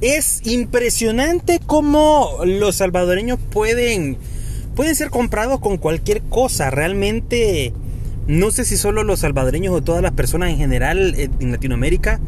Es impresionante cómo los salvadoreños pueden, pueden ser comprados con cualquier cosa. Realmente, no sé si solo los salvadoreños o todas las personas en general eh, en Latinoamérica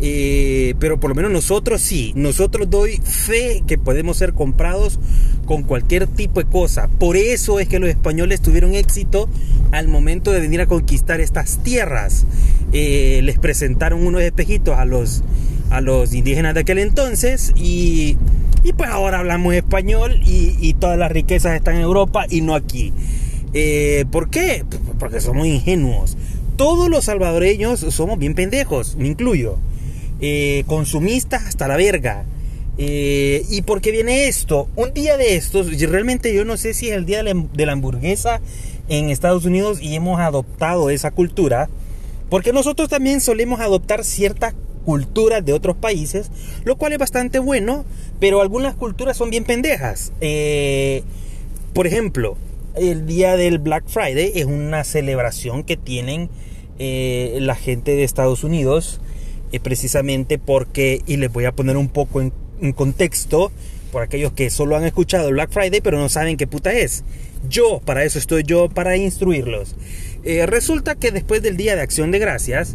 eh, pero por lo menos nosotros sí, nosotros doy fe que podemos ser comprados con cualquier tipo de cosa. Por eso es que los españoles tuvieron éxito al momento de venir a conquistar estas tierras. Eh, les presentaron unos espejitos a los, a los indígenas de aquel entonces y, y pues ahora hablamos español y, y, todas las riquezas están en Europa y no aquí. Eh, ¿Por qué? Porque somos ingenuos. Todos los salvadoreños somos bien pendejos, me incluyo. Eh, consumistas hasta la verga. Eh, ¿Y por qué viene esto? Un día de estos, realmente yo no sé si es el día de la hamburguesa en Estados Unidos y hemos adoptado esa cultura, porque nosotros también solemos adoptar ciertas culturas de otros países, lo cual es bastante bueno, pero algunas culturas son bien pendejas. Eh, por ejemplo, el día del Black Friday es una celebración que tienen la gente de Estados Unidos precisamente porque, y les voy a poner un poco en, contexto, por aquellos que solo han escuchado Black Friday pero no saben qué puta es. Yo, para eso estoy yo, para instruirlos. Eh, resulta que después del Día de Acción de Gracias,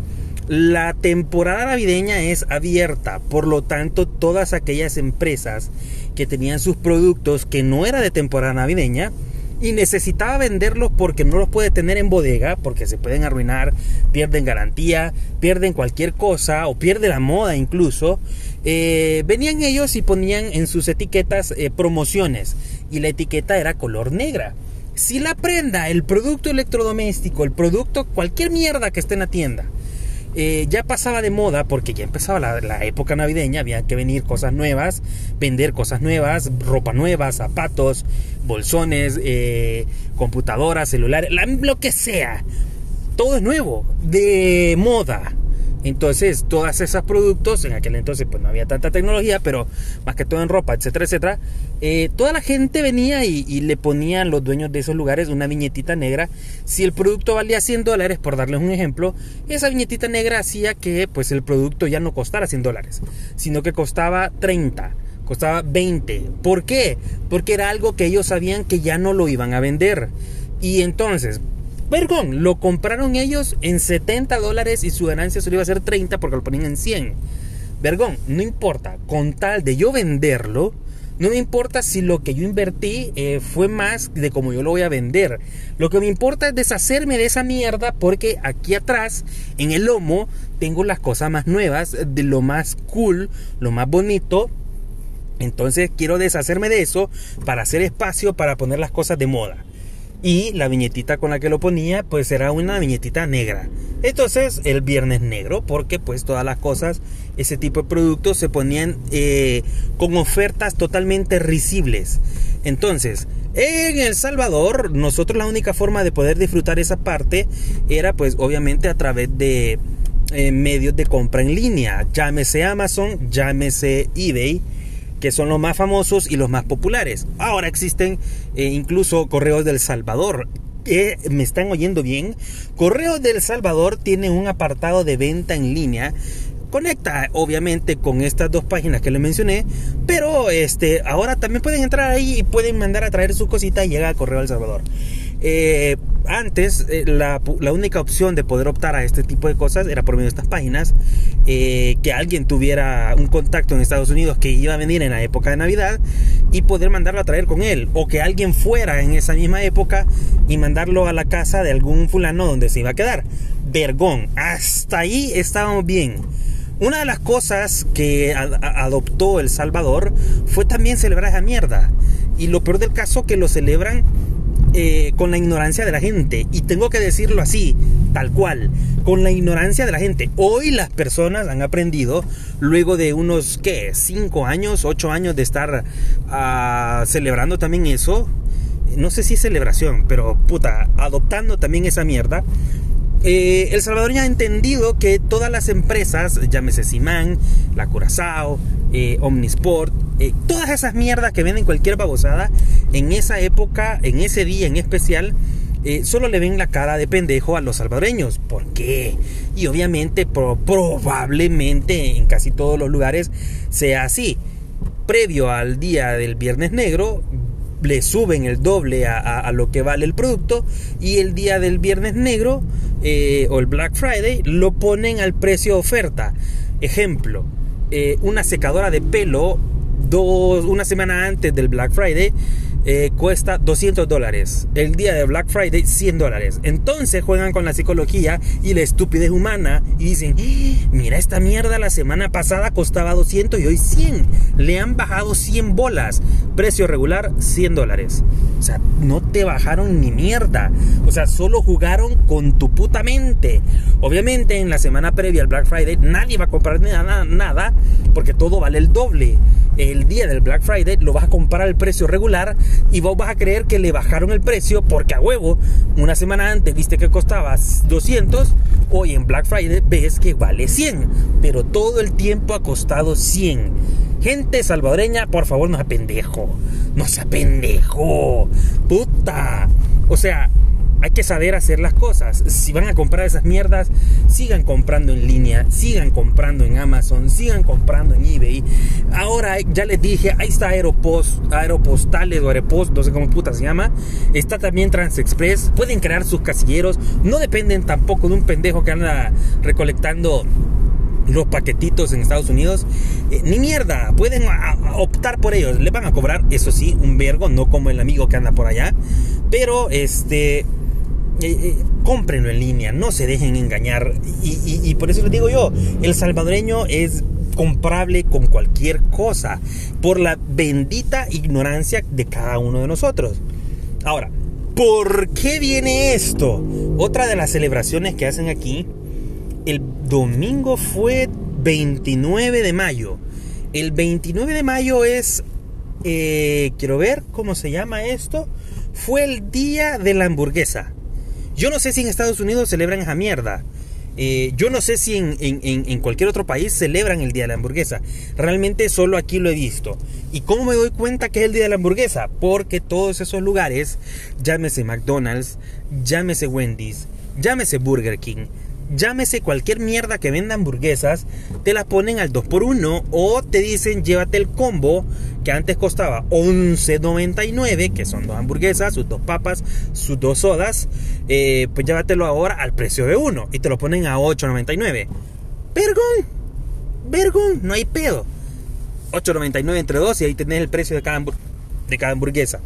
la temporada navideña es abierta, por lo tanto todas aquellas empresas que tenían sus productos que no era de temporada navideña, y necesitaba venderlos porque no los puede tener en bodega, porque se pueden arruinar, pierden garantía, pierden cualquier cosa o pierde la moda incluso. Eh, venían ellos y ponían en sus etiquetas eh, promociones y la etiqueta era color negra. Si la prenda, el producto electrodoméstico, el producto, cualquier mierda que esté en la tienda, eh, ya pasaba de moda porque ya empezaba la, época navideña, había que venir cosas nuevas, vender cosas nuevas, ropa nueva, zapatos, bolsones, eh, computadoras, celulares, lo que sea. Todo es nuevo, de moda. Entonces, todos esos productos, en aquel entonces pues no había tanta tecnología, pero más que todo en ropa, etcétera, etcétera, eh, toda la gente venía y, le ponían los dueños de esos lugares una viñetita negra. Si el producto valía 100 dólares, por darles un ejemplo, esa viñetita negra hacía que pues el producto ya no costara 100 dólares, sino que costaba 30 costaba 20. ¿Por qué? Porque era algo que ellos sabían que ya no lo iban a vender. Y entonces, Vergón, lo compraron ellos en 70 dólares y su ganancia solo iba a ser 30 porque lo ponían en 100. Vergón, no importa, con tal de yo venderlo, no me importa si lo que yo invertí eh, fue más de como yo lo voy a vender. Lo que me importa es deshacerme de esa mierda porque aquí atrás, en el lomo, tengo las cosas más nuevas, de lo más cool, lo más bonito. Entonces quiero deshacerme de eso para hacer espacio para poner las cosas de moda y la viñetita con la que lo ponía pues era una viñetita negra. Entonces el viernes negro porque pues todas las cosas, ese tipo de productos se ponían eh, con ofertas totalmente risibles. Entonces en El Salvador nosotros la única forma de poder disfrutar esa parte era pues obviamente a través de eh, medios de compra en línea, llámese Amazon, llámese eBay que son los más famosos y los más populares. Ahora existen eh, incluso Correos del Salvador. ¿Me están oyendo bien? Correos del Salvador tiene un apartado de venta en línea conecta obviamente con estas dos páginas que les mencioné, pero este ahora también pueden entrar ahí y pueden mandar a traer su cosita y llega a Correo del Salvador. Eh, antes eh, la, única opción de poder optar a este tipo de cosas era por medio de estas páginas, eh, que alguien tuviera un contacto en Estados Unidos que iba a venir en la época de Navidad y poder mandarlo a traer con él, o que alguien fuera en esa misma época y mandarlo a la casa de algún fulano donde se iba a quedar. Vergón, hasta ahí estábamos bien. Una de las cosas que adoptó El Salvador fue también celebrar esa mierda. Y lo peor del caso que lo celebran eh, con la ignorancia de la gente. Y tengo que decirlo así, tal cual, con la ignorancia de la gente. Hoy las personas han aprendido, luego de unos, ¿qué? 5 años, 8 años de estar ah, celebrando también eso. No sé si es celebración, pero puta, adoptando también esa mierda. Eh, el salvadoreño ha entendido que todas las empresas, llámese Simán, la Curazao, eh, Omnisport, eh, todas esas mierdas que venden cualquier babosada, en esa época, en ese día en especial, eh, solo le ven la cara de pendejo a los salvadoreños. ¿Por qué? Y obviamente, probablemente en casi todos los lugares sea así. Previo al día del Viernes Negro, le suben el doble a, lo que vale el producto y el día del Viernes Negro eh, o el Black Friday lo ponen al precio oferta. Ejemplo, una secadora de pelo dos, una semana antes del Black Friday eh, cuesta 200 dólares. El día de Black Friday, 100 dólares. Entonces juegan con la psicología y la estupidez humana y dicen, ¡Ah! mira esta mierda, la semana pasada costaba 200 y hoy 100. Le han bajado 100 bolas. Precio regular, 100 dólares. O sea, no te bajaron ni mierda. O sea, solo jugaron con tu puta mente. Obviamente en la semana previa al Black Friday nadie va a comprar nada, nada porque todo vale el doble el día del Black Friday lo vas a comprar al precio regular y vos vas a creer que le bajaron el precio porque a huevo, una semana antes viste que costaba 200, hoy en Black Friday ves que vale 100, pero todo el tiempo ha costado 100. Gente salvadoreña, por favor, no sea pendejo. No sea pendejo. Puta. O sea, hay que saber hacer las cosas. Si van a comprar esas mierdas, sigan comprando en línea, sigan comprando en Amazon, sigan comprando en eBay. Ahora ya les dije, ahí está Aeropost, Aeropostales o Aeropost, no sé cómo puta se llama. Está también TransExpress. Pueden crear sus casilleros. No dependen tampoco de un pendejo que anda recolectando los paquetitos en Estados Unidos, eh, ni mierda, pueden optar por ellos. Le van a cobrar, eso sí, un vergo, no como el amigo que anda por allá. Pero este eh, eh, cómprenlo en línea, no se dejen engañar. Y, por eso les digo yo, el salvadoreño es comprable con cualquier cosa por la bendita ignorancia de cada uno de nosotros. Ahora, ¿por qué viene esto? Otra de las celebraciones que hacen aquí, el domingo fue 29 de mayo. El 29 de mayo es, eh, quiero ver cómo se llama esto, fue el día de la hamburguesa. Yo no sé si en Estados Unidos celebran esa mierda. Eh, yo no sé si en, cualquier otro país celebran el Día de la Hamburguesa. Realmente solo aquí lo he visto. ¿Y cómo me doy cuenta que es el Día de la Hamburguesa? Porque todos esos lugares, llámese McDonald's, llámese Wendy's, llámese Burger King, llámese cualquier mierda que venda hamburguesas, te la ponen al 2x1 o te dicen llévate el combo que antes costaba 11.99, que son dos hamburguesas, sus dos papas, sus dos sodas, eh, pues llévatelo ahora al precio de uno y te lo ponen a 8.99. Vergón, vergón, no hay pedo. 8.99 entre dos y ahí tenés el precio de cada, de cada hamburguesa.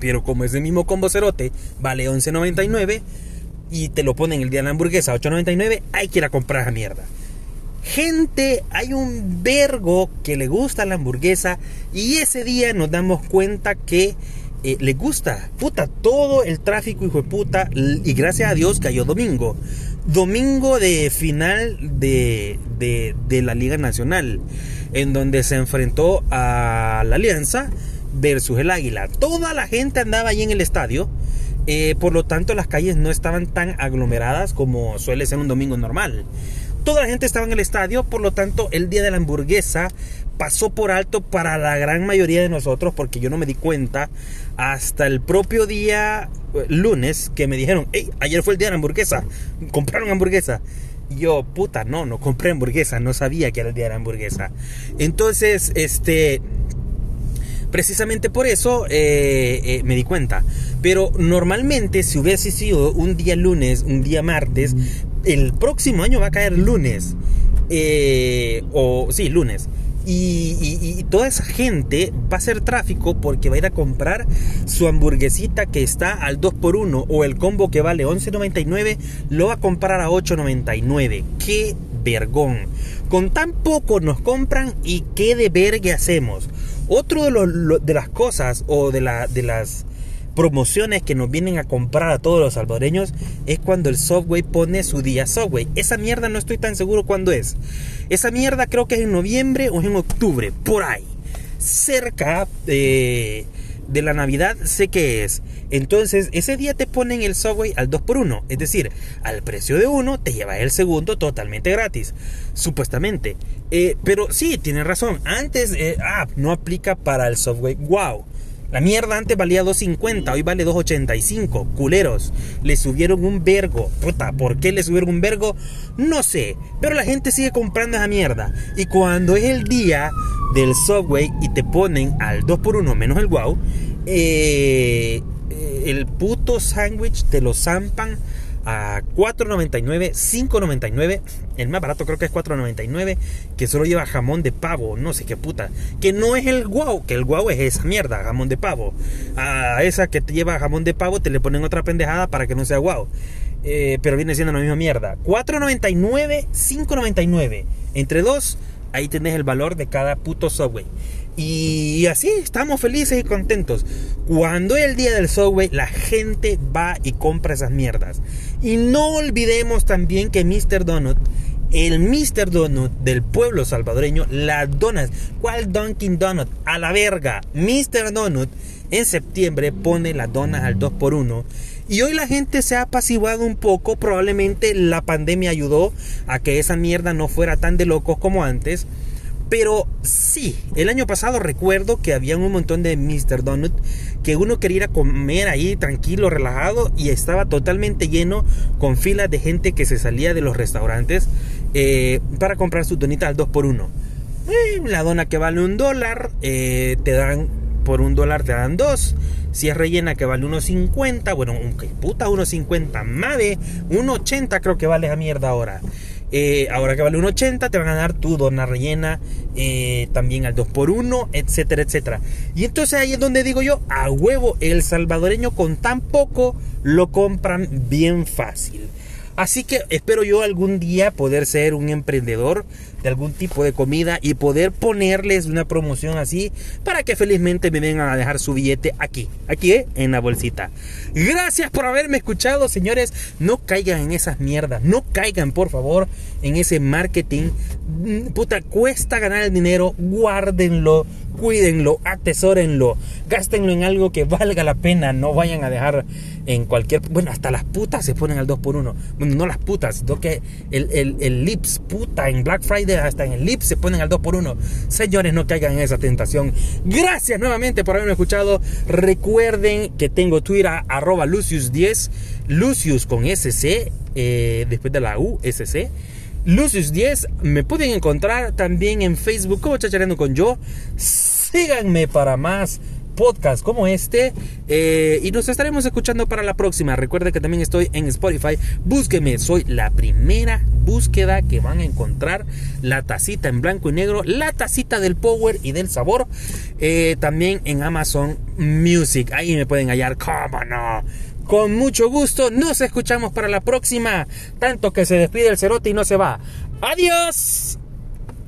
Pero como ese mismo combo cerote vale 11.99 y te lo ponen el día de la hamburguesa 8.99, hay que ir a comprar esa mierda. Gente, hay un vergo que le gusta la hamburguesa y ese día nos damos cuenta que eh, le gusta. Puta, todo el tráfico, hijo de puta. Y gracias a Dios cayó domingo. Domingo de final de, de, la Liga Nacional. En donde se enfrentó a la Alianza versus el Águila. Toda la gente andaba ahí en el estadio. Eh, por lo tanto, las calles no estaban tan aglomeradas como suele ser un domingo normal. Toda la gente estaba en el estadio, por lo tanto el día de la hamburguesa pasó por alto para la gran mayoría de nosotros porque yo no me di cuenta hasta el propio día eh, lunes que me dijeron, hey, ayer fue el día de la hamburguesa, compraron hamburguesa. Y yo, puta, no, no compré hamburguesa, no sabía que era el día de la hamburguesa. Entonces, este, precisamente por eso eh, eh, me di cuenta. Pero normalmente si hubiese sido un día lunes, un día martes, el próximo año va a caer lunes. Eh, o sí, lunes. Y, toda esa gente va a hacer tráfico porque va a ir a comprar su hamburguesita que está al 2x1 o el combo que vale 11.99 lo va a comprar a 8.99. ¡Qué vergón! Con tan poco nos compran y qué de vergue hacemos. Otro de, de las cosas o de, la, de las promociones que nos vienen a comprar a todos los salvadoreños es cuando el Subway pone su día Subway. Esa mierda no estoy tan seguro cuándo es. Esa mierda creo que es en noviembre o en octubre, por ahí. Cerca de la Navidad sé que es. Entonces, ese día te ponen el Subway al 2x1. Es decir, al precio de uno te lleva el segundo totalmente gratis. Supuestamente. Eh, pero sí, tiene razón. Antes, eh, ah, no aplica para el Subway. Wow La mierda antes valía 2.50, hoy vale 2.85. Culeros, le subieron un vergo. Puta, ¿por qué le subieron un vergo? No sé, pero la gente sigue comprando esa mierda. Y cuando es el día del Subway y te ponen al 2x1 menos el wow, eh, eh, el puto sándwich te lo zampan a 4.99, 5.99, el más barato creo que es 4.99, que solo lleva jamón de pavo, no sé qué puta, que no es el guau, que el guau es esa mierda, jamón de pavo. A esa que te lleva jamón de pavo te le ponen otra pendejada para que no sea guau. Eh, pero viene siendo la misma mierda. 4.99, 5.99. Entre dos, ahí tenés el valor de cada puto Subway. Y así estamos felices y contentos. Cuando es el día del Subway, la gente va y compra esas mierdas. Y no olvidemos también que Mr. Donut, el Mr. Donut del pueblo salvadoreño, las donas. ¿Cuál Dunkin' Donut? A la verga. Mr. Donut en septiembre pone las donas al 2x1. Y hoy la gente se ha apaciguado un poco. Probablemente la pandemia ayudó a que esa mierda no fuera tan de locos como antes. Pero sí, el año pasado recuerdo que había un montón de Mr. Donut que uno quería ir a comer ahí tranquilo, relajado y estaba totalmente lleno con filas de gente que se salía de los restaurantes eh, para comprar su donita al 2x1. Eh, la dona que vale un dólar, eh, te dan por un dólar, te dan dos. Si es rellena que vale 1.50, bueno, que puta 1.50, más de 1.80 creo que vale esa mierda ahora. Eh, ahora que vale 1.80 te van a dar tu dona rellena eh, también al 2x1, etcétera, etcétera. Y entonces ahí es donde digo yo, a huevo, el salvadoreño con tan poco lo compran bien fácil. Así que espero yo algún día poder ser un emprendedor de algún tipo de comida y poder ponerles una promoción así para que felizmente me vengan a dejar su billete aquí, aquí eh, en la bolsita. Gracias por haberme escuchado, señores. No caigan en esas mierdas, no caigan por favor en ese marketing. Mm, puta, cuesta ganar el dinero, guárdenlo cuídenlo, atesórenlo, gástenlo en algo que valga la pena, no vayan a dejar en cualquier... Bueno, hasta las putas se ponen al 2x1. Bueno, no las putas, sino que el, el, el, Lips, puta, en Black Friday hasta en el Lips se ponen al 2x1. Señores, no caigan en esa tentación. Gracias nuevamente por haberme escuchado. Recuerden que tengo Twitter arroba Lucius10, Lucius con SC, eh, después de la U. Lucius 10. Me pueden encontrar también en Facebook como Chachareando con yo. Síganme para más podcasts como este eh, y nos estaremos escuchando para la próxima. Recuerden que también estoy en Spotify. Búsqueme, soy la primera búsqueda que van a encontrar. La tacita en blanco y negro, la tacita del power y del sabor. Eh, también en Amazon Music. Ahí me pueden hallar, cómo no con mucho gusto, nos escuchamos para la próxima. Tanto que se despide el cerote y no se va. ¡Adiós!